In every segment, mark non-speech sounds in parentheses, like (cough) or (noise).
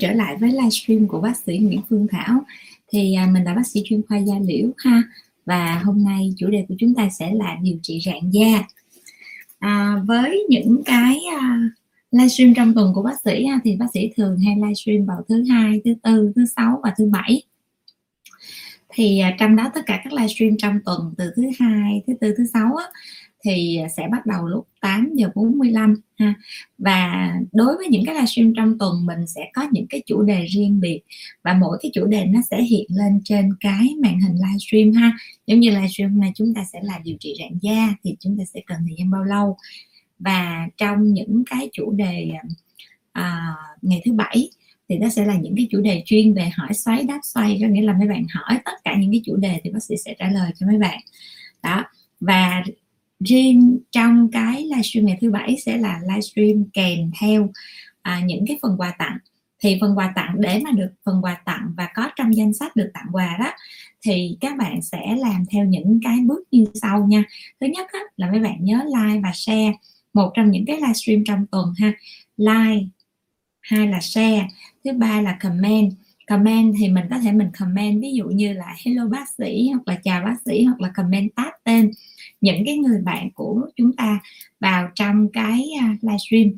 trở lại với livestream của bác sĩ Nguyễn Phương Thảo. Thì à, mình là bác sĩ chuyên khoa da liễu ha. Và hôm nay chủ đề của chúng ta sẽ là điều trị rạn da. À, với những cái à, uh, livestream trong tuần của bác sĩ ha, thì bác sĩ thường hay livestream vào thứ hai thứ tư thứ sáu và thứ bảy. Thì uh, trong đó tất cả các livestream trong tuần từ thứ hai thứ tư thứ sáu á, thì sẽ bắt đầu lúc 8 giờ 45 ha. Và đối với những cái livestream trong tuần mình sẽ có những cái chủ đề riêng biệt và mỗi cái chủ đề nó sẽ hiện lên trên cái màn hình livestream ha. Giống như livestream này chúng ta sẽ là điều trị rạn da thì chúng ta sẽ cần thời gian bao lâu. Và trong những cái chủ đề à, ngày thứ bảy thì nó sẽ là những cái chủ đề chuyên về hỏi xoáy đáp xoay có nghĩa là mấy bạn hỏi tất cả những cái chủ đề thì bác sĩ sẽ trả lời cho mấy bạn. Đó. Và riêng trong cái livestream ngày thứ bảy sẽ là livestream kèm theo à, những cái phần quà tặng. Thì phần quà tặng để mà được phần quà tặng và có trong danh sách được tặng quà đó thì các bạn sẽ làm theo những cái bước như sau nha. Thứ nhất á, là mấy bạn nhớ like và share một trong những cái livestream trong tuần ha. Like hai là share thứ ba là comment. Comment thì mình có thể mình comment ví dụ như là hello bác sĩ hoặc là chào bác sĩ hoặc là comment tag tên những cái người bạn của chúng ta vào trong cái à, livestream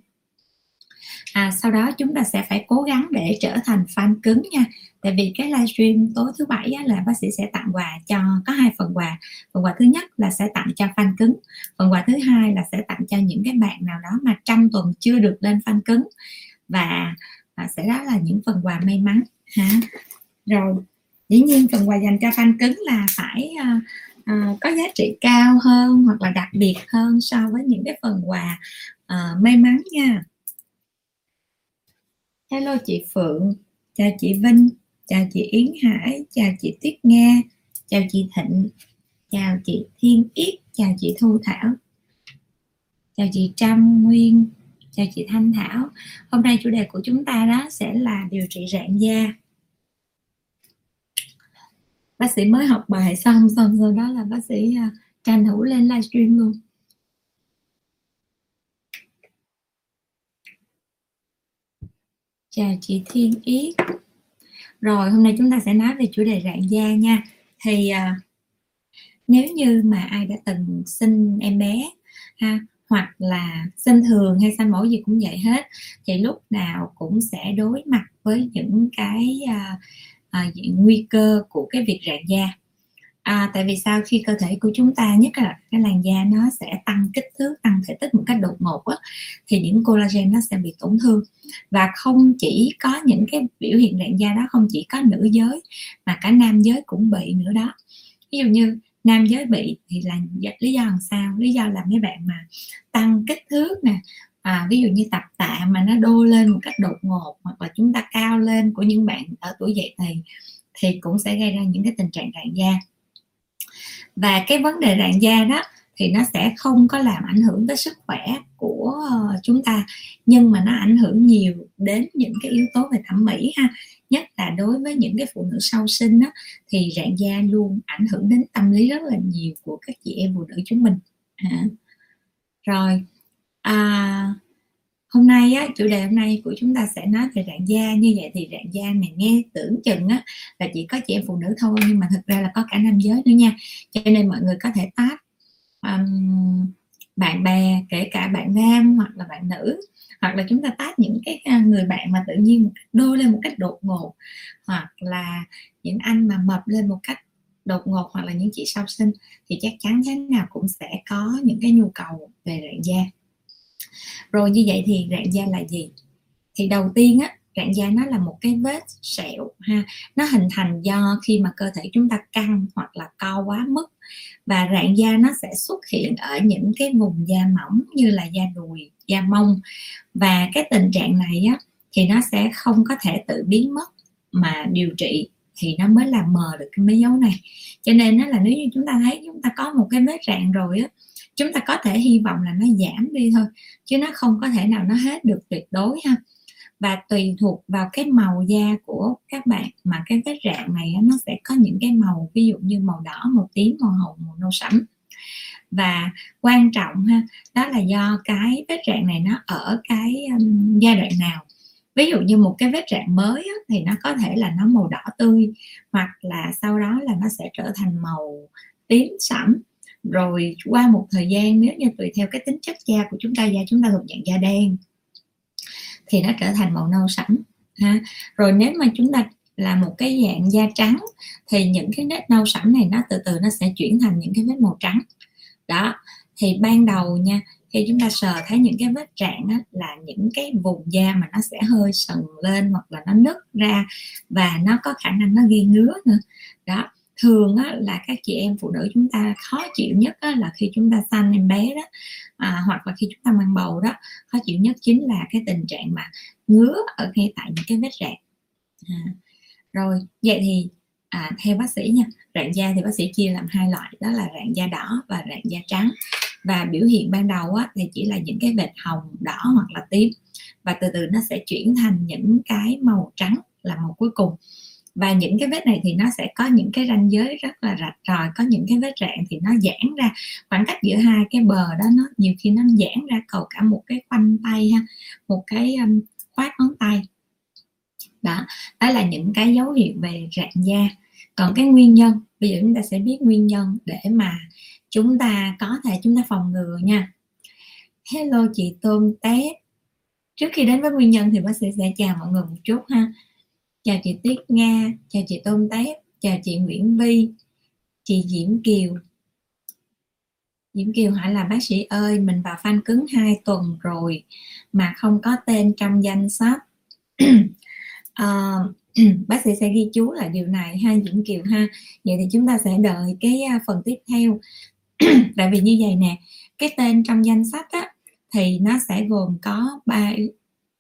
à, sau đó chúng ta sẽ phải cố gắng để trở thành fan cứng nha. Tại vì cái livestream tối thứ bảy á, là bác sĩ sẽ tặng quà cho có hai phần quà. Phần quà thứ nhất là sẽ tặng cho fan cứng. Phần quà thứ hai là sẽ tặng cho những cái bạn nào đó mà trong tuần chưa được lên fan cứng. Và à, sẽ đó là những phần quà may mắn ha. Rồi dĩ nhiên phần quà dành cho fan cứng là phải à, uh, có giá trị cao hơn hoặc là đặc biệt hơn so với những cái phần quà uh, may mắn nha. Hello chị phượng chào chị vinh chào chị yến hải chào chị tuyết nga chào chị thịnh chào chị thiên yết chào chị thu thảo chào chị trâm nguyên chào chị thanh thảo. Hôm nay chủ đề của chúng ta đó sẽ là điều trị rạn da bác sĩ mới học bài xong xong sau đó là bác sĩ à, tranh thủ lên livestream luôn. Chào chị Thiên Yết. Rồi hôm nay chúng ta sẽ nói về chủ đề rạn da nha. Thì à, nếu như mà ai đã từng sinh em bé ha hoặc là sinh thường hay sinh mổ gì cũng vậy hết thì lúc nào cũng sẽ đối mặt với những cái uh, à, nguy cơ của cái việc rạn da. À, tại vì sao khi cơ thể của chúng ta nhất là cái làn da nó sẽ tăng kích thước tăng thể tích một cách đột ngột á, thì những collagen nó sẽ bị tổn thương. Và không chỉ có những cái biểu hiện rạn da đó không chỉ có nữ giới mà cả nam giới cũng bị nữa đó. Ví dụ như nam giới bị thì là lý do làm sao? Lý do là mấy bạn mà tăng kích thước nè à, ví dụ như tập tạ mà nó đô lên một cách đột ngột hoặc là chúng ta cao lên của những bạn ở tuổi dậy thì thì cũng sẽ gây ra những cái tình trạng rạn da và cái vấn đề rạn da đó thì nó sẽ không có làm ảnh hưởng tới sức khỏe của ờ, chúng ta nhưng mà nó ảnh hưởng nhiều đến những cái yếu tố về thẩm mỹ ha nhất là đối với những cái phụ nữ sau sinh đó, thì rạn da luôn ảnh hưởng đến tâm lý rất là nhiều của các chị em phụ nữ chúng mình à. rồi à, hôm nay á, chủ đề hôm nay của chúng ta sẽ nói về rạn da. Như vậy thì rạn da này nghe tưởng chừng á là chỉ có chị em phụ nữ thôi nhưng mà thực ra là có cả nam giới nữa nha. Cho nên mọi người có thể tát um, bạn bè kể cả bạn nam hoặc là bạn nữ. Hoặc là chúng ta tát những cái à, người bạn mà tự nhiên đôi lên một cách đột ngột. Hoặc là những anh mà mập lên một cách đột ngột hoặc là những chị sau sinh thì chắc chắn thế nào cũng sẽ có những cái nhu cầu về rạn da rồi như vậy thì rạn da là gì? Thì đầu tiên á, rạn da nó là một cái vết sẹo ha. Nó hình thành do khi mà cơ thể chúng ta căng hoặc là co quá mức. Và rạn da nó sẽ xuất hiện ở những cái vùng da mỏng như là da đùi, da mông. Và cái tình trạng này á, thì nó sẽ không có thể tự biến mất mà điều trị thì nó mới làm mờ được cái mấy dấu này. Cho nên nó là nếu như chúng ta thấy chúng ta có một cái vết rạn rồi á chúng ta có thể hy vọng là nó giảm đi thôi chứ nó không có thể nào nó hết được tuyệt đối ha. Và tùy thuộc vào cái màu da của các bạn mà cái vết rạn này nó sẽ có những cái màu ví dụ như màu đỏ màu tím màu hồng màu nâu sẫm. Và quan trọng ha đó là do cái vết rạn này nó ở cái um, giai đoạn nào. Ví dụ như một cái vết rạn mới á, thì nó có thể là nó màu đỏ tươi hoặc là sau đó là nó sẽ trở thành màu tím sẫm rồi qua một thời gian nếu như tùy theo cái tính chất da của chúng ta da chúng ta thuộc dạng da đen thì nó trở thành màu nâu sẫm ha. Rồi nếu mà chúng ta là một cái dạng da trắng thì những cái nét nâu sẫm này nó từ từ nó sẽ chuyển thành những cái vết màu trắng. Đó thì ban đầu nha khi chúng ta sờ thấy những cái vết trạng á, là những cái vùng da mà nó sẽ hơi sần lên hoặc là nó nứt ra và nó có khả năng nó gây ngứa nữa. Đó thường á, là các chị em phụ nữ chúng ta khó chịu nhất á, là khi chúng ta sanh em bé đó à, hoặc là khi chúng ta mang bầu đó khó chịu nhất chính là cái tình trạng mà ngứa ở ngay tại những cái vết rạn. À, rồi vậy thì à, theo bác sĩ nha rạn da thì bác sĩ chia làm hai loại đó là rạn da đỏ và rạn da trắng. Và biểu hiện ban đầu á, thì chỉ là những cái vệt hồng đỏ hoặc là tím. Và từ từ nó sẽ chuyển thành những cái màu trắng là màu cuối cùng và những cái vết này thì nó sẽ có những cái ranh giới rất là rạch ròi có những cái vết rạn thì nó giãn ra. Khoảng cách giữa hai cái bờ đó nó nhiều khi nó giãn ra cầu cả một cái khoanh tay ha một cái um, khoát ngón tay. Đó đó là những cái dấu hiệu về rạn da. Còn cái nguyên nhân bây giờ chúng ta sẽ biết nguyên nhân để mà chúng ta có thể chúng ta phòng ngừa nha. Hello chị tôm té trước khi đến với nguyên nhân thì bác sĩ sẽ chào mọi người một chút ha chào chị tuyết nga chào chị tôm Tép, chào chị nguyễn vi chị diễm kiều. Diễm kiều hỏi là bác sĩ ơi mình vào fan cứng 2 tuần rồi mà không có tên trong danh sách. À, (clears throat) (clears throat) bác sĩ sẽ ghi chú lại điều này ha Diễm Kiều ha. Vậy thì chúng ta sẽ đợi cái à, phần tiếp theo. (clears throat) Tại vì như vậy nè cái tên trong danh sách á, thì nó sẽ gồm có ba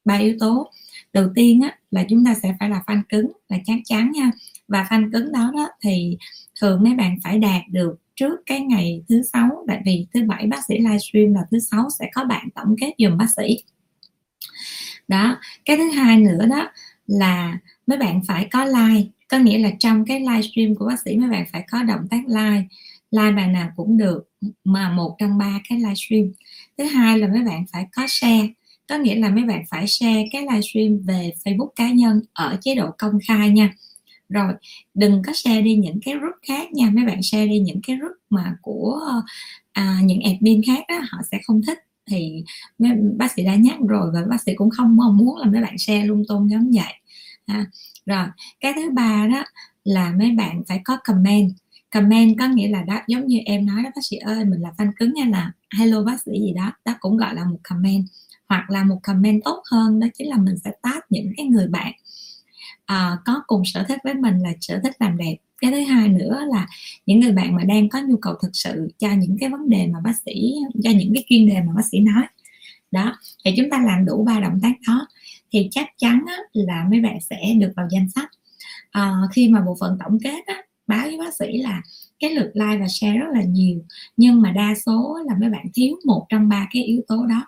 ba yếu tố đầu tiên á, là chúng ta sẽ phải là fan cứng là chắc chắn nha. Và fan cứng đó đó thì thường mấy bạn phải đạt được trước cái ngày thứ sáu. Tại vì thứ bảy bác sĩ livestream là thứ sáu sẽ có bạn tổng kết dùm bác sĩ. Đó cái thứ hai nữa đó là mấy bạn phải có like. Có nghĩa là trong cái livestream của bác sĩ mấy bạn phải có động tác like. Like bài nào cũng được mà một trong ba cái livestream. Thứ hai là mấy bạn phải có share có nghĩa là mấy bạn phải share cái livestream về Facebook cá nhân ở chế độ công khai nha. Rồi đừng có share đi những cái group khác nha. Mấy bạn share đi những cái group mà của à, những admin khác đó họ sẽ không thích. Thì mấy bác sĩ đã nhắc rồi và bác sĩ cũng không mong muốn là mấy bạn share lung tung giống vậy. À, rồi cái thứ ba đó là mấy bạn phải có comment. Comment có nghĩa là đó giống như em nói đó bác sĩ ơi mình là fan cứng hay là hello bác sĩ gì đó đó cũng gọi là một comment hoặc là một comment tốt hơn đó chính là mình sẽ tag những cái người bạn uh, có cùng sở thích với mình là sở thích làm đẹp. Cái thứ hai nữa là những người bạn mà đang có nhu cầu thực sự cho những cái vấn đề mà bác sĩ cho những cái chuyên đề mà bác sĩ nói. Đó thì chúng ta làm đủ ba động tác đó thì chắc chắn á, là mấy bạn sẽ được vào danh sách. À, khi mà bộ phận tổng kết á, báo với bác sĩ là cái lượt like và share rất là nhiều nhưng mà đa số là mấy bạn thiếu một trong ba cái yếu tố đó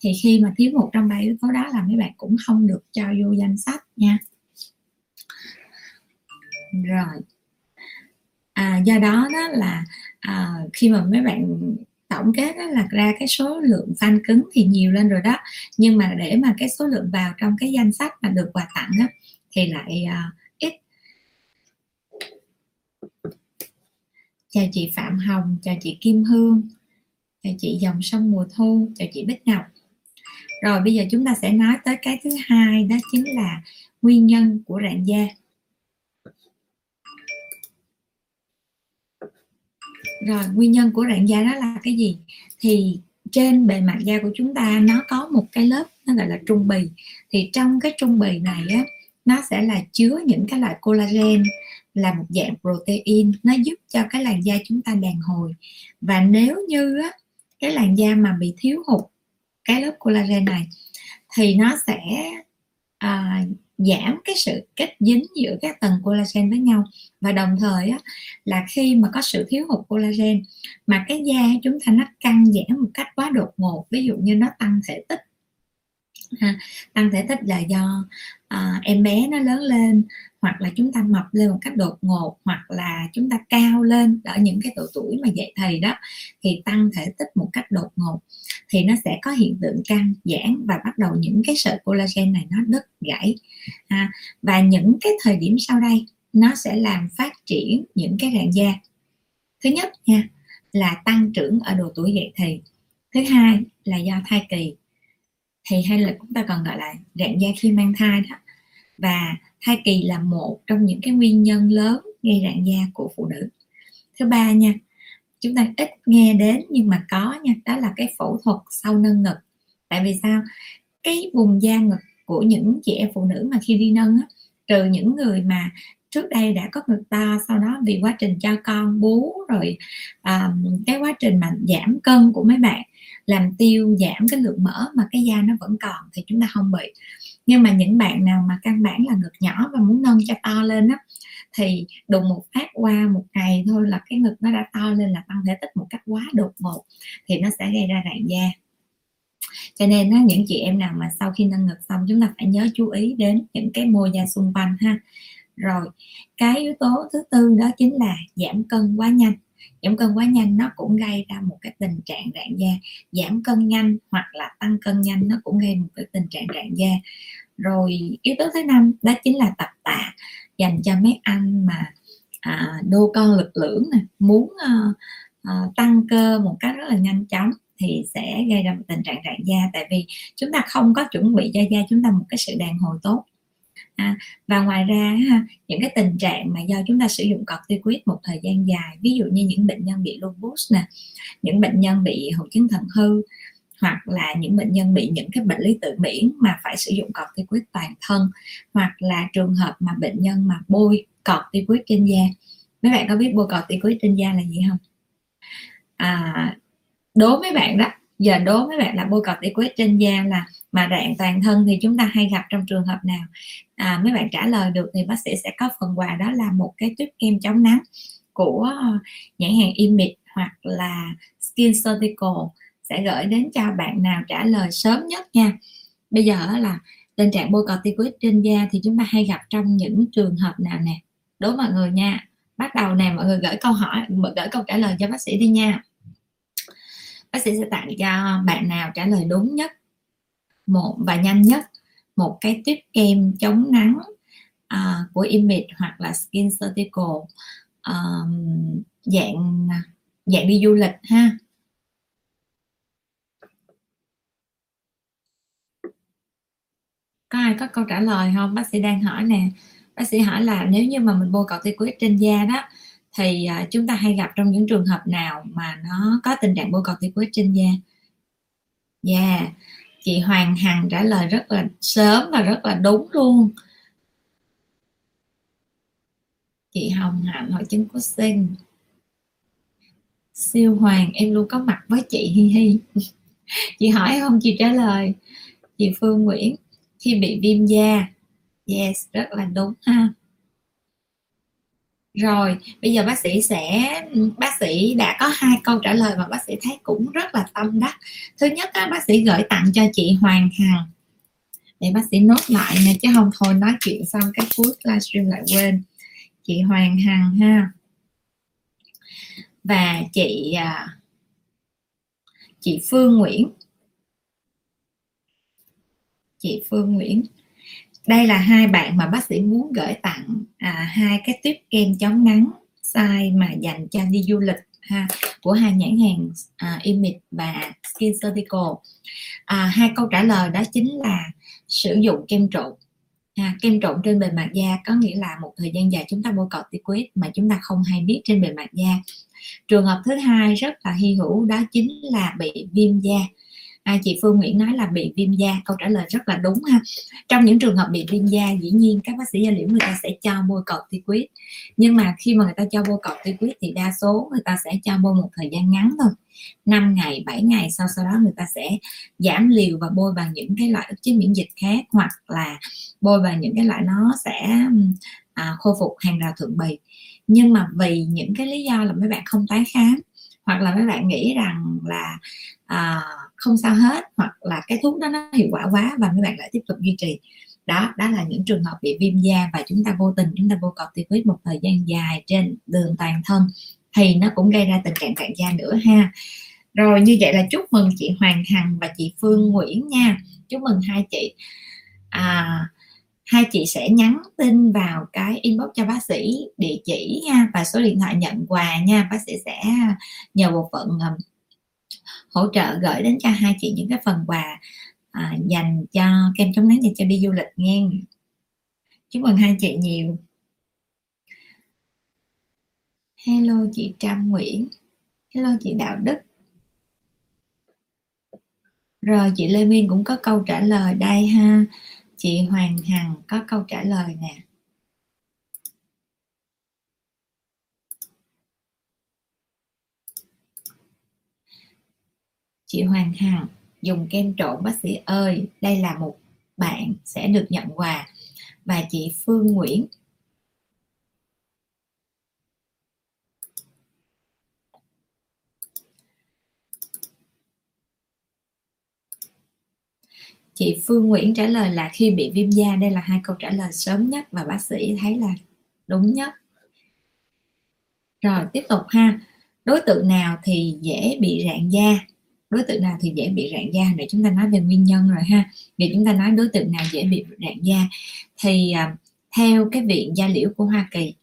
thì khi mà thiếu một trong ba yếu tố đó là mấy bạn cũng không được cho vô danh sách nha. Rồi. À, do đó đó là à, khi mà mấy bạn tổng kết đó là ra cái số lượng fan cứng thì nhiều lên rồi đó. Nhưng mà để mà cái số lượng vào trong cái danh sách mà được quà tặng đó, thì lại à, ít. Chào chị Phạm Hồng chào chị Kim Hương chào chị dòng sông mùa thu chào chị Bích Ngọc rồi bây giờ chúng ta sẽ nói tới cái thứ hai đó chính là nguyên nhân của rạn da. Rồi nguyên nhân của rạn da đó là cái gì? Thì trên bề mặt da của chúng ta nó có một cái lớp nó gọi là trung bì. Thì trong cái trung bì này á nó sẽ là chứa những cái loại collagen là một dạng protein nó giúp cho cái làn da chúng ta đàn hồi. Và nếu như á, cái làn da mà bị thiếu hụt cái lớp collagen này thì nó sẽ à, giảm cái sự kết dính giữa các tầng collagen với nhau. Và đồng thời á, là khi mà có sự thiếu hụt collagen mà cái da chúng ta nó căng giãn một cách quá đột ngột ví dụ như nó tăng thể tích ha. tăng thể tích là do à, em bé nó lớn lên hoặc là chúng ta mập lên một cách đột ngột hoặc là chúng ta cao lên ở những cái độ tuổi mà dậy thì đó thì tăng thể tích một cách đột ngột thì nó sẽ có hiện tượng căng giãn và bắt đầu những cái sợi collagen này nó đứt gãy à, và những cái thời điểm sau đây nó sẽ làm phát triển những cái rạn da. Thứ nhất nha là tăng trưởng ở độ tuổi dậy thì thứ hai là do thai kỳ thì hay là chúng ta còn gọi là rạn da khi mang thai đó. Và thai kỳ là một trong những cái nguyên nhân lớn gây rạn da của phụ nữ. Thứ ba nha chúng ta ít nghe đến nhưng mà có nha đó là cái phẫu thuật sau nâng ngực. Tại vì sao? Cái vùng da ngực của những chị em phụ nữ mà khi đi nâng á, trừ những người mà trước đây đã có ngực to sau đó vì quá trình cho con bú rồi um, cái quá trình mà giảm cân của mấy bạn làm tiêu giảm cái lượng mỡ mà cái da nó vẫn còn thì chúng ta không bị. Nhưng mà những bạn nào mà căn bản là ngực nhỏ và muốn nâng cho to lên á thì đùng một phát qua một ngày thôi là cái ngực nó đã to lên là tăng thể tích một cách quá đột ngột thì nó sẽ gây ra rạn da. Cho nên á, những chị em nào mà sau khi nâng ngực xong chúng ta phải nhớ chú ý đến những cái mô da xung quanh ha. Rồi cái yếu tố thứ tư đó chính là giảm cân quá nhanh giảm cân quá nhanh nó cũng gây ra một cái tình trạng rạn da giảm cân nhanh hoặc là tăng cân nhanh nó cũng gây một cái tình trạng rạn da. Rồi yếu tố thứ năm đó chính là tập tạ dành cho mấy anh mà à, đô con lực lưỡng này muốn à, à, tăng cơ một cách rất là nhanh chóng thì sẽ gây ra một tình trạng rạn da. Tại vì chúng ta không có chuẩn bị cho da chúng ta một cái sự đàn hồi tốt à, và ngoài ra ha, những cái tình trạng mà do chúng ta sử dụng corticoid một thời gian dài ví dụ như những bệnh nhân bị lupus nè những bệnh nhân bị hội chứng thận hư hoặc là những bệnh nhân bị những cái bệnh lý tự miễn mà phải sử dụng corticoid toàn thân hoặc là trường hợp mà bệnh nhân mà bôi corticoid trên da. Mấy bạn có biết bôi corticoid trên da là gì không? À, đố mấy bạn đó giờ đố mấy bạn là bôi cọt corticoid trên da là mà rạn toàn thân thì chúng ta hay gặp trong trường hợp nào? À, mấy bạn trả lời được thì bác sĩ sẽ có phần quà đó là một cái tuyết kem chống nắng của ờ, nhãn hàng Image hoặc là Skin Surgical. Sẽ gửi đến cho bạn nào trả lời sớm nhất nha. Bây giờ là tình trạng bôi corticoid trên da thì chúng ta hay gặp trong những trường hợp nào nè? Đố mọi người nha. Bắt đầu nè mọi người gửi câu hỏi gửi câu trả lời cho bác sĩ đi nha bác sĩ sẽ tặng cho bạn nào trả lời đúng nhất một và nhanh nhất một cái tiếp kem chống nắng uh, của Image hoặc là Skin Certical uh, dạng dạng đi du lịch ha. Có ai có câu trả lời không? Bác sĩ đang hỏi nè. Bác sĩ hỏi là nếu như mà mình bôi corticoid trên da đó thì uh, chúng ta hay gặp trong những trường hợp nào mà nó có tình trạng bôi corticoid trên da? Dạ. Yeah. chị Hoàng Hằng trả lời rất là sớm và rất là đúng luôn. Chị Hồng Hạnh hội chứng của sinh siêu hoàng em luôn có mặt với chị hi hi. (laughs) Chị hỏi không? Chị trả lời. Chị Phương Nguyễn khi bị viêm da. Yes rất là đúng ha rồi bây giờ bác sĩ sẽ ừ, bác sĩ đã có hai câu trả lời mà bác sĩ thấy cũng rất là tâm đắc. Thứ nhất á, bác sĩ gửi tặng cho chị Hoàng Hằng. Để bác sĩ nốt lại nè chứ không thôi nói chuyện xong cái cuối livestream lại quên. Chị Hoàng Hằng ha. Và chị à, chị Phương Nguyễn. Chị Phương Nguyễn đây là hai bạn mà bác sĩ muốn gửi tặng à, hai cái tuyếp kem chống nắng size mà dành cho đi du lịch ha của hai nhãn hàng à, Image và Skin Surgical. À, hai câu trả lời đó chính là sử dụng kem trộn. À, kem trộn trên bề mặt da có nghĩa là một thời gian dài chúng ta bôi corticoid mà chúng ta không hay biết trên bề mặt da. Trường hợp thứ hai rất là hy hữu đó chính là bị viêm da à, chị Phương Nguyễn nói là bị viêm da. Câu trả lời rất là đúng ha. Trong những trường hợp bị viêm da dĩ nhiên các bác sĩ da liễu người ta sẽ cho bôi corticoid nhưng mà khi mà người ta cho bôi corticoid thì đa số người ta sẽ cho bôi một thời gian ngắn thôi. 5 ngày 7 ngày sau sau đó người ta sẽ giảm liều và bôi bằng những cái loại ức chế miễn dịch khác hoặc là bôi bằng những cái loại nó sẽ à, khôi phục hàng rào thượng bì. Nhưng mà vì những cái lý do là mấy bạn không tái khám hoặc là mấy bạn nghĩ rằng là à, không sao hết hoặc là cái thuốc đó nó hiệu quả quá và mấy bạn lại tiếp tục duy trì. Đó đó là những trường hợp bị viêm da và chúng ta vô tình chúng ta vô corticoid một thời gian dài trên đường toàn thân thì nó cũng gây ra tình trạng cạn da nữa ha. Rồi như vậy là chúc mừng chị Hoàng Hằng và chị Phương Nguyễn nha. Chúc mừng hai chị. À, hai chị sẽ nhắn tin vào cái inbox cho bác sĩ địa chỉ nha và số điện thoại nhận quà nha. Bác sĩ sẽ nhờ bộ phận um, hỗ trợ gửi đến cho hai chị những cái phần quà à, dành cho kem chống nắng dành cho đi du lịch nghe. Chúc mừng hai chị nhiều. Hello chị Trâm Nguyễn. Hello chị Đạo Đức. Rồi chị Lê Miên cũng có câu trả lời đây ha. Chị Hoàng Hằng có câu trả lời nè. Chị Hoàng Hằng dùng kem trộn bác sĩ ơi, đây là một bạn sẽ được nhận quà. Và chị Phương Nguyễn. Chị Phương Nguyễn trả lời là khi bị viêm da, đây là hai câu trả lời sớm nhất và bác sĩ thấy là đúng nhất. Rồi, tiếp tục ha. Đối tượng nào thì dễ bị rạn da? Đối tượng nào thì dễ bị rạn da để chúng ta nói về nguyên nhân rồi ha. Để chúng ta nói đối tượng nào dễ bị rạn da. Thì à, theo cái viện da liễu của Hoa Kỳ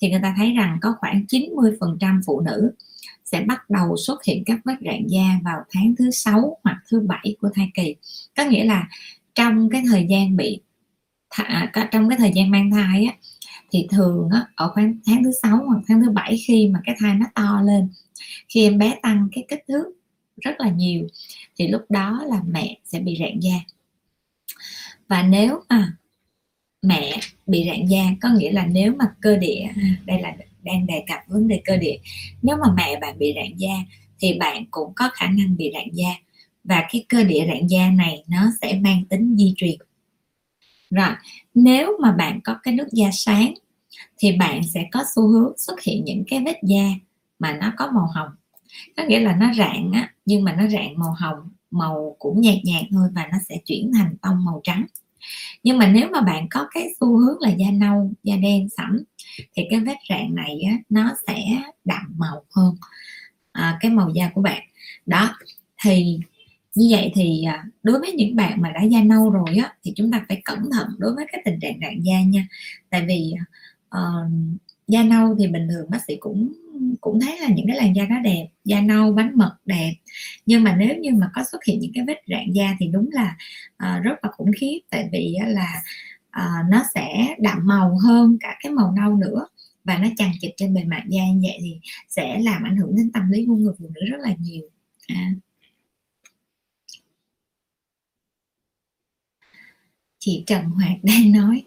thì người ta thấy rằng có khoảng 90% phụ nữ sẽ bắt đầu xuất hiện các vết rạn da vào tháng thứ sáu hoặc thứ bảy của thai kỳ. Có nghĩa là trong cái thời gian bị thả, à, trong cái thời gian mang thai á, thì thường á, ở khoảng tháng thứ sáu hoặc tháng thứ bảy khi mà cái thai nó to lên khi em bé tăng cái kích thước rất là nhiều, thì lúc đó là mẹ sẽ bị rạn da. Và nếu mà mẹ bị rạn da, có nghĩa là nếu mà cơ địa à, đây là đang đề cập vấn đề cơ địa, nếu mà mẹ bạn bị rạn da, thì bạn cũng có khả năng bị rạn da. Và cái cơ địa rạn da này nó sẽ mang tính di truyền. Rồi, nếu mà bạn có cái nước da sáng, thì bạn sẽ có xu hướng xuất hiện những cái vết da mà nó có màu hồng. Có nghĩa là nó rạn á nhưng mà nó rạn màu hồng màu cũng nhạt nhạt thôi và nó sẽ chuyển thành tông màu trắng. Nhưng mà nếu mà bạn có cái xu hướng là da nâu da đen sẫm thì cái vết rạn này á, nó sẽ đậm màu hơn à, cái màu da của bạn. Đó thì như vậy thì à, đối với những bạn mà đã da nâu rồi á thì chúng ta phải cẩn thận đối với cái tình trạng rạn da nha. Tại vì uh, da nâu thì bình thường bác sĩ cũng cũng thấy là những cái làn da đó đẹp da nâu bánh mật đẹp nhưng mà nếu như mà có xuất hiện những cái vết rạn da thì đúng là uh, rất là khủng khiếp tại vì uh, là uh, nó sẽ đậm màu hơn cả cái màu nâu nữa và nó chằng chịt trên bề mặt da như vậy thì sẽ làm ảnh hưởng đến tâm lý của người phụ nữ rất là nhiều à. chị Trần Hoạt (laughs) đang nói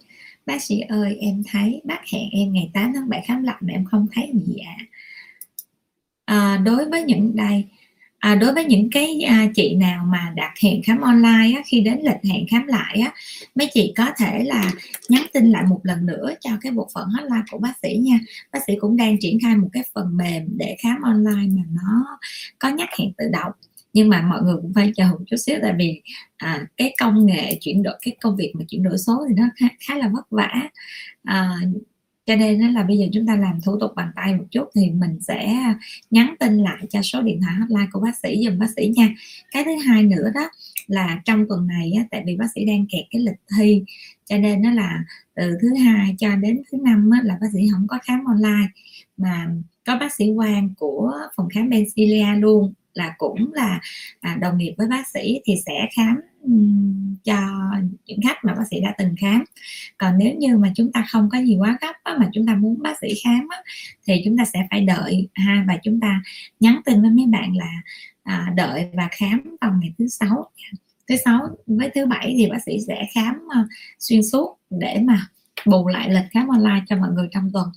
bác sĩ ơi em thấy bác hẹn em ngày 8 tháng 7 khám lại mà em không thấy gì ạ. À à, đối với những đây à, đối với những cái à, chị nào mà đặt hẹn khám online á, khi đến lịch hẹn khám lại á, mấy chị có thể là nhắn tin lại một lần nữa cho cái bộ phận hotline của bác sĩ nha. Bác sĩ cũng đang triển khai một cái phần mềm để khám online mà nó có nhắc hẹn tự động nhưng mà mọi người cũng phải chờ một chút xíu tại vì à, cái công nghệ chuyển đổi cái công việc mà chuyển đổi số thì nó khá, khá là vất vả. À, cho nên là bây giờ chúng ta làm thủ tục bằng tay một chút thì mình sẽ nhắn tin lại cho số điện thoại hotline của bác sĩ dùm bác sĩ nha. Cái thứ hai nữa đó là trong tuần này á, tại vì bác sĩ đang kẹt cái lịch thi cho nên nó là từ thứ hai cho đến thứ năm á, là bác sĩ không có khám online. Mà có bác sĩ quan của phòng khám Bencilia luôn là cũng là à, đồng nghiệp với bác sĩ thì sẽ khám cho những khách mà bác sĩ đã từng khám. Còn nếu như mà chúng ta không có gì quá gấp á, mà chúng ta muốn bác sĩ khám á, thì chúng ta sẽ phải đợi ha và chúng ta nhắn tin với mấy bạn là à, đợi và khám vào ngày thứ sáu thứ sáu với thứ bảy thì bác sĩ sẽ khám uh, xuyên suốt để mà bù lại lịch khám online cho mọi người trong tuần.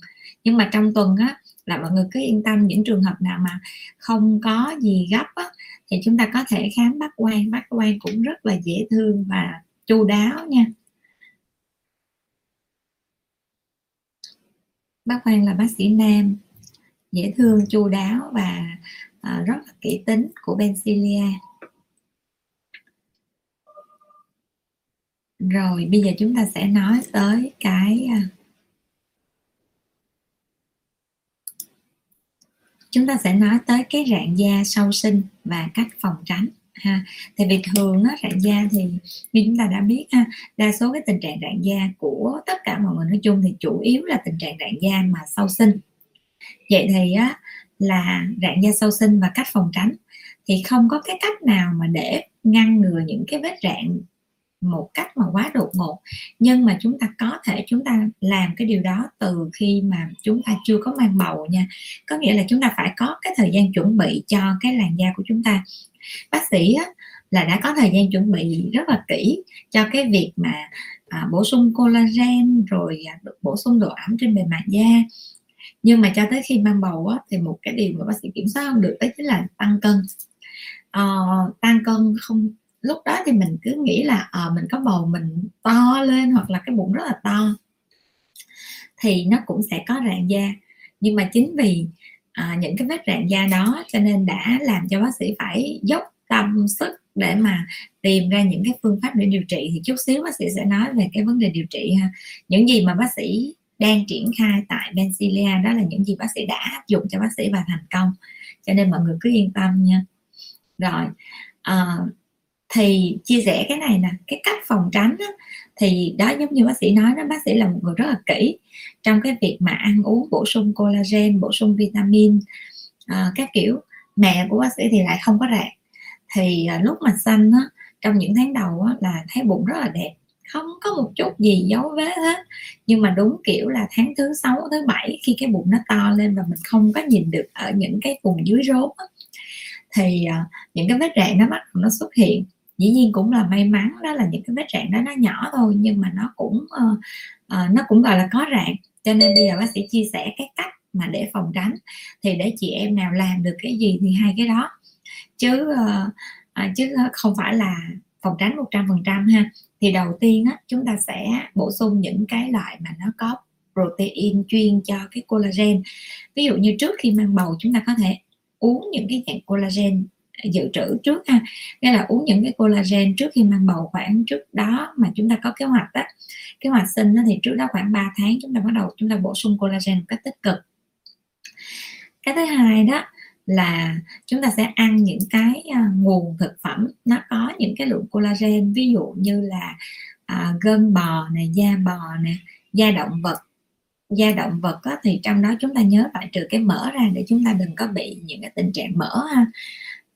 Nhưng mà trong tuần á là mọi người cứ yên tâm những trường hợp nào mà không có gì gấp á, thì chúng ta có thể khám bác quan bác quan cũng rất là dễ thương và chu đáo nha. Bác quan là bác sĩ nam dễ thương chu đáo và à, rất là kỹ tính của Bencilia rồi bây giờ chúng ta sẽ nói tới cái à, chúng ta sẽ nói tới cái rạn da sau sinh và cách phòng tránh ha. Thì vì thường á, rạn da thì như chúng ta đã biết ha đa số cái tình trạng rạn da của tất cả mọi người nói chung thì chủ yếu là tình trạng rạn da mà sau sinh. Vậy thì á là rạn da sau sinh và cách phòng tránh thì không có cái cách nào mà để ngăn ngừa những cái vết rạn một cách mà quá đột ngột. Nhưng mà chúng ta có thể chúng ta làm cái điều đó từ khi mà chúng ta chưa có mang bầu nha. Có nghĩa là chúng ta phải có cái thời gian chuẩn bị cho cái làn da của chúng ta. Bác sĩ á, là đã có thời gian chuẩn bị rất là kỹ cho cái việc mà à, bổ sung collagen rồi à, bổ sung độ ẩm trên bề mặt da. Nhưng mà cho tới khi mang bầu á, thì một cái điều mà bác sĩ kiểm soát không được đó chính là tăng cân. À, tăng cân không lúc đó thì mình cứ nghĩ là à, mình có bầu mình to lên hoặc là cái bụng rất là to. Thì nó cũng sẽ có rạn da. Nhưng mà chính vì à, những cái vết rạn da đó cho nên đã làm cho bác sĩ phải dốc tâm sức để mà tìm ra những cái phương pháp để điều trị. Thì chút xíu bác sĩ sẽ nói về cái vấn đề điều trị ha. Những gì mà bác sĩ đang triển khai tại Benzilia đó là những gì bác sĩ đã áp dụng cho bác sĩ và thành công. Cho nên mọi người cứ yên tâm nha. Rồi à, thì chia sẻ cái này nè cái cách phòng tránh đó, thì đó giống như bác sĩ nói đó bác sĩ là một người rất là kỹ trong cái việc mà ăn uống bổ sung collagen bổ sung vitamin uh, các kiểu. Mẹ của bác sĩ thì lại không có rạn thì uh, lúc mà xanh á, trong những tháng đầu á, là thấy bụng rất là đẹp không có một chút gì dấu vết hết. Nhưng mà đúng kiểu là tháng thứ sáu thứ bảy khi cái bụng nó to lên và mình không có nhìn được ở những cái vùng dưới rốn á, thì uh, những cái vết rạn nó bắt đầu nó xuất hiện dĩ nhiên cũng là may mắn đó là những cái vết rạn đó nó nhỏ thôi nhưng mà nó cũng uh, uh, nó cũng gọi là có rạn. Cho nên bây giờ bác sĩ chia sẻ cái cách mà để phòng tránh thì để chị em nào làm được cái gì thì hai cái đó. Chứ uh, uh, chứ không phải là phòng tránh 100% ha. Thì đầu tiên á, chúng ta sẽ bổ sung những cái loại mà nó có protein chuyên cho cái collagen. Ví dụ như trước khi mang bầu chúng ta có thể uống những cái dạng collagen dự trữ trước ha. Nghĩa là uống những cái collagen trước khi mang bầu khoảng trước đó mà chúng ta có kế hoạch đó kế hoạch sinh đó thì trước đó khoảng 3 tháng chúng ta bắt đầu chúng ta bổ sung collagen một cách tích cực. Cái thứ hai đó là chúng ta sẽ ăn những cái à, nguồn thực phẩm. Nó có những cái lượng collagen ví dụ như là à, gân bò này da bò nè da động vật. Da động vật á, thì trong đó chúng ta nhớ phải trừ cái mỡ ra để chúng ta đừng có bị những cái tình trạng mỡ ha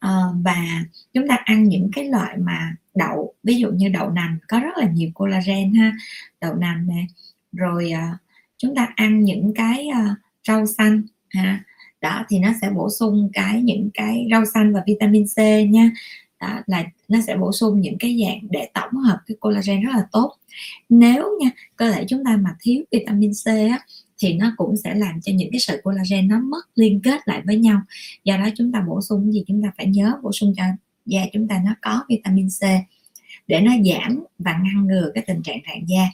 uh, và chúng ta ăn những cái loại mà đậu ví dụ như đậu nành có rất là nhiều collagen ha đậu nành nè. Rồi uh, chúng ta ăn những cái uh, rau xanh ha. Đó thì nó sẽ bổ sung cái những cái rau xanh và vitamin C nha. Đó là nó sẽ bổ sung những cái dạng để tổng hợp cái collagen rất là tốt. Nếu nha cơ thể chúng ta mà thiếu vitamin C á, thì nó cũng sẽ làm cho những cái sợi collagen nó mất liên kết lại với nhau. Do đó chúng ta bổ sung gì chúng ta phải nhớ bổ sung cho da chúng ta nó có vitamin C để nó giảm và ngăn ngừa cái tình trạng rạn da.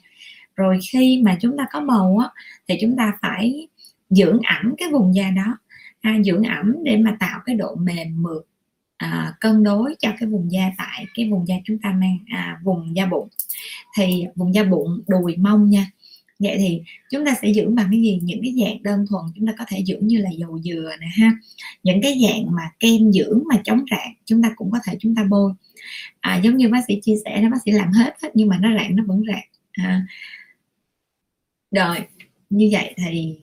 Rồi khi mà chúng ta có bầu á, thì chúng ta phải dưỡng ẩm cái vùng da đó. À, dưỡng ẩm để mà tạo cái độ mềm mượt à, cân đối cho cái vùng da tại cái vùng da chúng ta mang à, vùng da bụng. Thì vùng da bụng đùi mông nha vậy thì chúng ta sẽ dưỡng bằng cái gì? Những cái dạng đơn thuần chúng ta có thể dưỡng như là dầu dừa nè ha. Những cái dạng mà kem dưỡng mà chống rạn chúng ta cũng có thể chúng ta bôi. À, giống như bác sĩ chia sẻ đó bác sĩ làm hết hết nhưng mà nó rạn nó vẫn rạn. À. rồi như vậy thì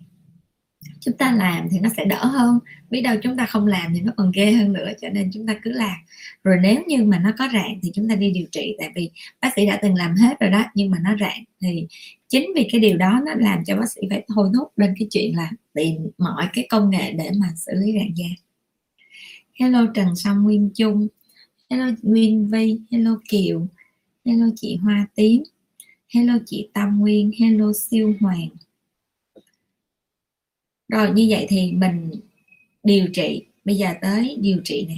chúng ta làm thì nó sẽ đỡ hơn. Biết đâu chúng ta không làm thì nó còn ghê hơn nữa, cho nên chúng ta cứ làm. Rồi nếu như mà nó có rạn thì chúng ta đi điều trị, tại vì bác sĩ đã từng làm hết rồi đó, nhưng mà nó rạn thì chính vì cái điều đó nó làm cho bác sĩ phải thôi thúc lên cái chuyện là tìm mọi cái công nghệ để mà xử lý rạn da. Hello trần song nguyên trung hello nguyên vi, hello kiều, hello chị hoa tím, hello chị tâm nguyên, hello siêu hoàng rồi như vậy thì mình điều trị. Bây giờ tới điều trị nè.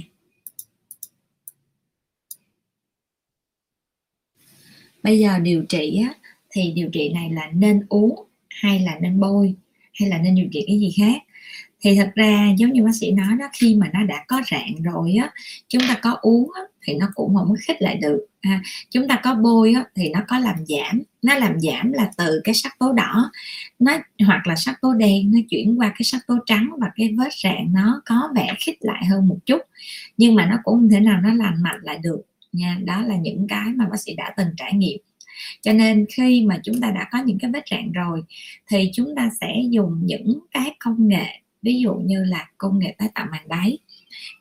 Bây giờ điều trị á, thì điều trị này là nên uống hay là nên bôi hay là nên điều trị cái gì khác? Thì thật ra giống như bác sĩ nói đó khi mà nó đã có rạn rồi á chúng ta có uống á, thì nó cũng không khích lại được ha. chúng ta có bôi á, thì nó có làm giảm nó làm giảm là từ cái sắc tố đỏ nó hoặc là sắc tố đen nó chuyển qua cái sắc tố trắng và cái vết rạn nó có vẻ khít lại hơn một chút nhưng mà nó cũng không thể nào nó lành mạnh lại được nha đó là những cái mà bác sĩ đã từng trải nghiệm cho nên khi mà chúng ta đã có những cái vết rạn rồi thì chúng ta sẽ dùng những cái công nghệ ví dụ như là công nghệ tái tạo màng đáy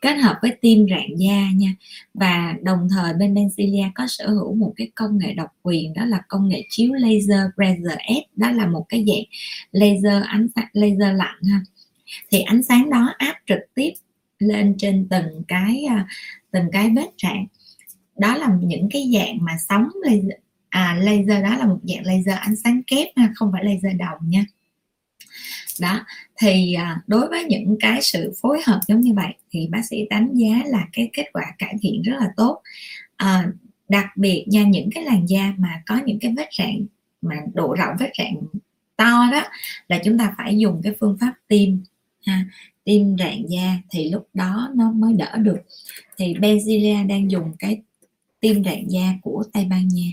kết hợp với tim rạn da nha. Và đồng thời bên Benzilia có sở hữu một cái công nghệ độc quyền đó là công nghệ chiếu laser pressure S. Đó là một cái dạng laser ánh sáng laser lạnh ha. Thì ánh sáng đó áp trực tiếp lên trên từng cái à, từng cái vết rạn. Đó là những cái dạng mà sóng laser à, laser đó là một dạng laser ánh sáng kép ha không phải laser đồng nha đó thì à, đối với những cái sự phối hợp giống như vậy thì bác sĩ đánh giá là cái kết quả cải thiện rất là tốt. À, đặc biệt nha những cái làn da mà có những cái vết rạn mà độ rộng vết rạn to đó là chúng ta phải dùng cái phương pháp tiêm ha tiêm rạn da thì lúc đó nó mới đỡ được. Thì Benzilia đang dùng cái tiêm rạn da của Tây Ban Nha.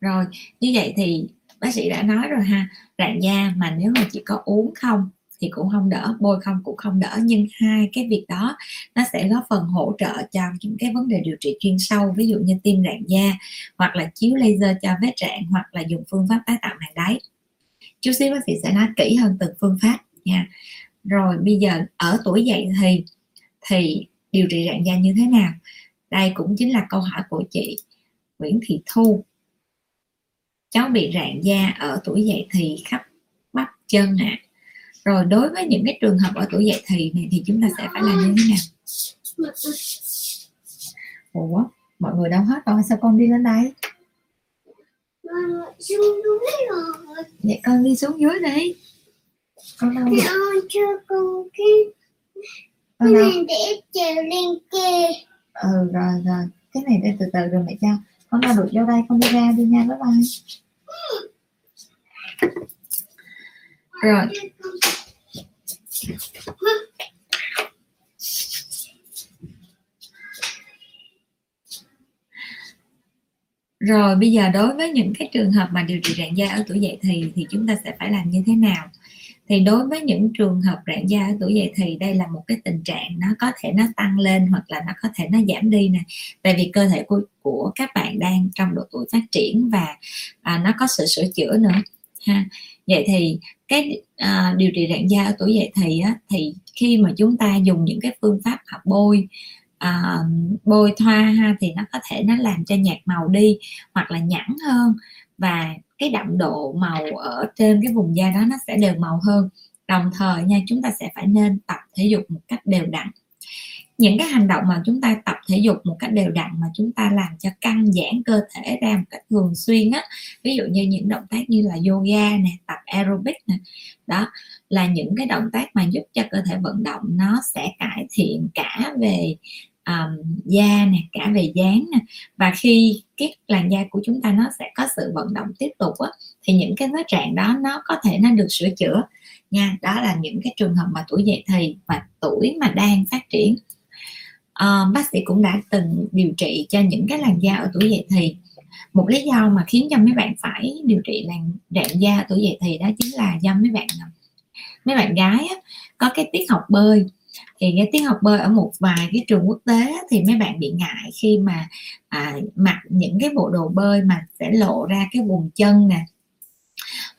Rồi như vậy thì bác sĩ đã nói rồi ha rạn da mà nếu mà chỉ có uống không thì cũng không đỡ, bôi không cũng không đỡ. Nhưng hai cái việc đó nó sẽ góp phần hỗ trợ cho những cái vấn đề điều trị chuyên sâu, ví dụ như tiêm rạn da hoặc là chiếu laser cho vết rạn hoặc là dùng phương pháp tái tạo màng đáy. Chút xíu bác sĩ sẽ nói kỹ hơn từng phương pháp nha. Rồi bây giờ ở tuổi dậy thì thì điều trị rạn da như thế nào? Đây cũng chính là câu hỏi của chị Nguyễn Thị Thu cháu bị rạn da ở tuổi dậy thì khắp bắp chân ạ. À. rồi đối với những cái trường hợp ở tuổi dậy thì này thì chúng ta sẽ phải làm như thế nào? Ủa mọi người đâu hết rồi sao con đi lên đây? Vậy con đi xuống dưới đi. Con đâu ơi cho con cái con cái đâu này để trèo lên kia ừ rồi rồi. Cái này để từ từ rồi mẹ cho con ra đuổi vô đây, con đi ra đi nha, bye bye. Rồi. Rồi, bây giờ đối với những cái trường hợp mà điều trị rạn da ở tuổi dậy thì thì chúng ta sẽ phải làm như thế nào? Thì đối với những trường hợp rạn da ở tuổi dậy thì đây là một cái tình trạng nó có thể nó tăng lên hoặc là nó có thể nó giảm đi nè. Tại vì cơ thể của của các bạn đang trong độ tuổi phát triển và à, nó có sự sửa chữa nữa ha. Vậy thì cái à, điều trị rạn da ở tuổi dậy thì á, thì khi mà chúng ta dùng những cái phương pháp học bôi à, bôi thoa ha thì nó có thể nó làm cho nhạt màu đi hoặc là nhẵn hơn. Và cái đậm độ màu ở trên cái vùng da đó nó sẽ đều màu hơn. Đồng thời nha, chúng ta sẽ phải nên tập thể dục một cách đều đặn. Những cái hành động mà chúng ta tập thể dục một cách đều đặn mà chúng ta làm cho căng giãn cơ thể ra một cách thường xuyên á, ví dụ như những động tác như là yoga nè, tập aerobic nè, đó là những cái động tác mà giúp cho cơ thể vận động, nó sẽ cải thiện cả về um, da nè cả về dáng nè. Và khi cái làn da của chúng ta nó sẽ có sự vận động tiếp tục á thì những cái vết trạng đó nó có thể nó được sửa chữa nha. Đó là những cái trường hợp mà tuổi dậy thì và tuổi mà đang phát triển. Uh, bác sĩ cũng đã từng điều trị cho những cái làn da ở tuổi dậy thì. Một lý do mà khiến cho mấy bạn phải điều trị làn rạn da ở tuổi dậy thì đó chính là do mấy bạn mấy bạn gái á, có cái tiết học bơi thì cái tiếng học bơi ở một vài cái trường quốc tế thì mấy bạn bị ngại khi mà à, mặc những cái bộ đồ bơi mà sẽ lộ ra cái vùng chân nè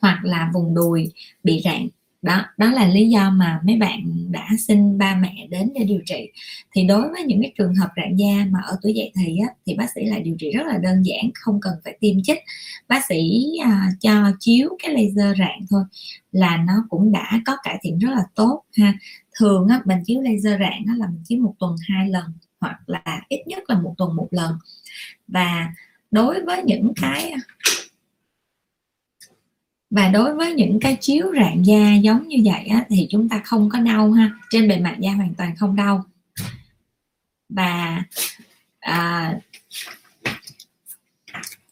hoặc là vùng đùi bị rạn. Đó đó là lý do mà mấy bạn đã xin ba mẹ đến để điều trị. Thì đối với những cái trường hợp rạn da mà ở tuổi dậy thì á, thì bác sĩ lại điều trị rất là đơn giản không cần phải tiêm chích. Bác sĩ à, cho chiếu cái laser rạn thôi là nó cũng đã có cải thiện rất là tốt ha thường á, mình chiếu laser rạng á, là mình chiếu một tuần hai lần hoặc là ít nhất là một tuần một lần. Và đối với những cái và đối với những cái chiếu rạng da giống như vậy á, thì chúng ta không có đau ha. Trên bề mặt da hoàn toàn không đau. Và à,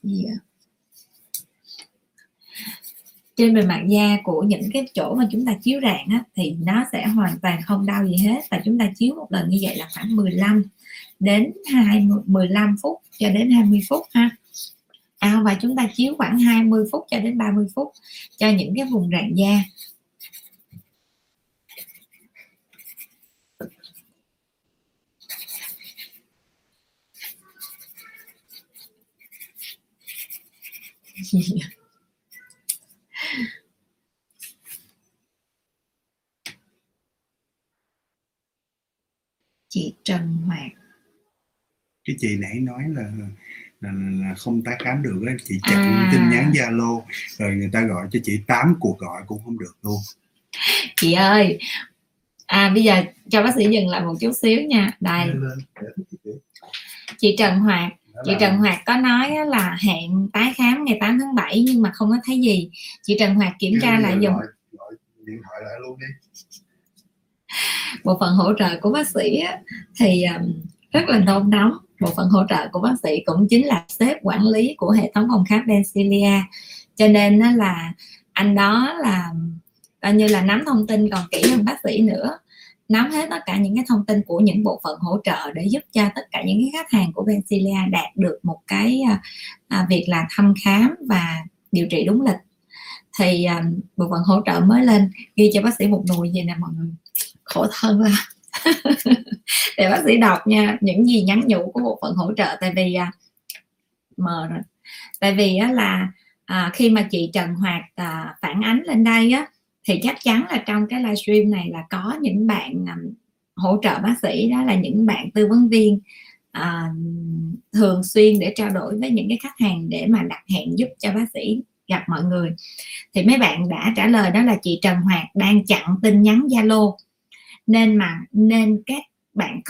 yeah trên bề mặt da của những cái chỗ mà chúng ta chiếu rạng á, thì nó sẽ hoàn toàn không đau gì hết. Và chúng ta chiếu một lần như vậy là khoảng 15 đến 20 15 phút cho đến 20 phút ha. À, và chúng ta chiếu khoảng 20 phút cho đến 30 phút cho những cái vùng rạng da. (laughs) chị Trần Hoạt cái chị nãy nói là là, là không tái khám được á chị chặn À. tin nhắn zalo rồi người ta gọi cho chị 8 cuộc gọi cũng không được luôn. Chị ơi à bây giờ cho bác sĩ dừng lại một chút xíu nha. Đây. Lên, để chị Trần Hoạt Đó chị Trần Hoạt có nói là hẹn tái khám ngày 8 tháng 7 nhưng mà không có thấy gì. Chị Trần Hoạt kiểm tra lại dùng điện thoại lại luôn đi (laughs) bộ phận hỗ trợ của bác sĩ á, thì um, rất là nôn nóng. Bộ phận hỗ trợ của bác sĩ cũng chính là sếp quản lý của hệ thống phòng khám Densilia. Cho nên á là anh đó là coi như là nắm thông tin còn kỹ hơn bác sĩ nữa. Nắm hết tất cả những cái thông tin của những bộ phận hỗ trợ để giúp cho tất cả những cái khách hàng của Bensilia đạt được một cái à, à, việc là thăm khám và điều trị đúng lịch. Thì à, bộ phận hỗ trợ mới lên ghi cho bác sĩ một nùi vậy nè mọi người khổ thân là (laughs) để bác sĩ đọc nha những gì nhắn nhủ của bộ phận hỗ trợ tại vì à, mờ rồi. Tại vì á, là à, khi mà chị Trần Hoạt à, phản ánh lên đây á thì chắc chắn là trong cái livestream này là có những bạn à, hỗ trợ bác sĩ đó là những bạn tư vấn viên à, thường xuyên để trao đổi với những cái khách hàng để mà đặt hẹn giúp cho bác sĩ gặp mọi người. Thì mấy bạn đã trả lời đó là chị Trần Hoạt đang chặn tin nhắn Zalo nên mà nên các bạn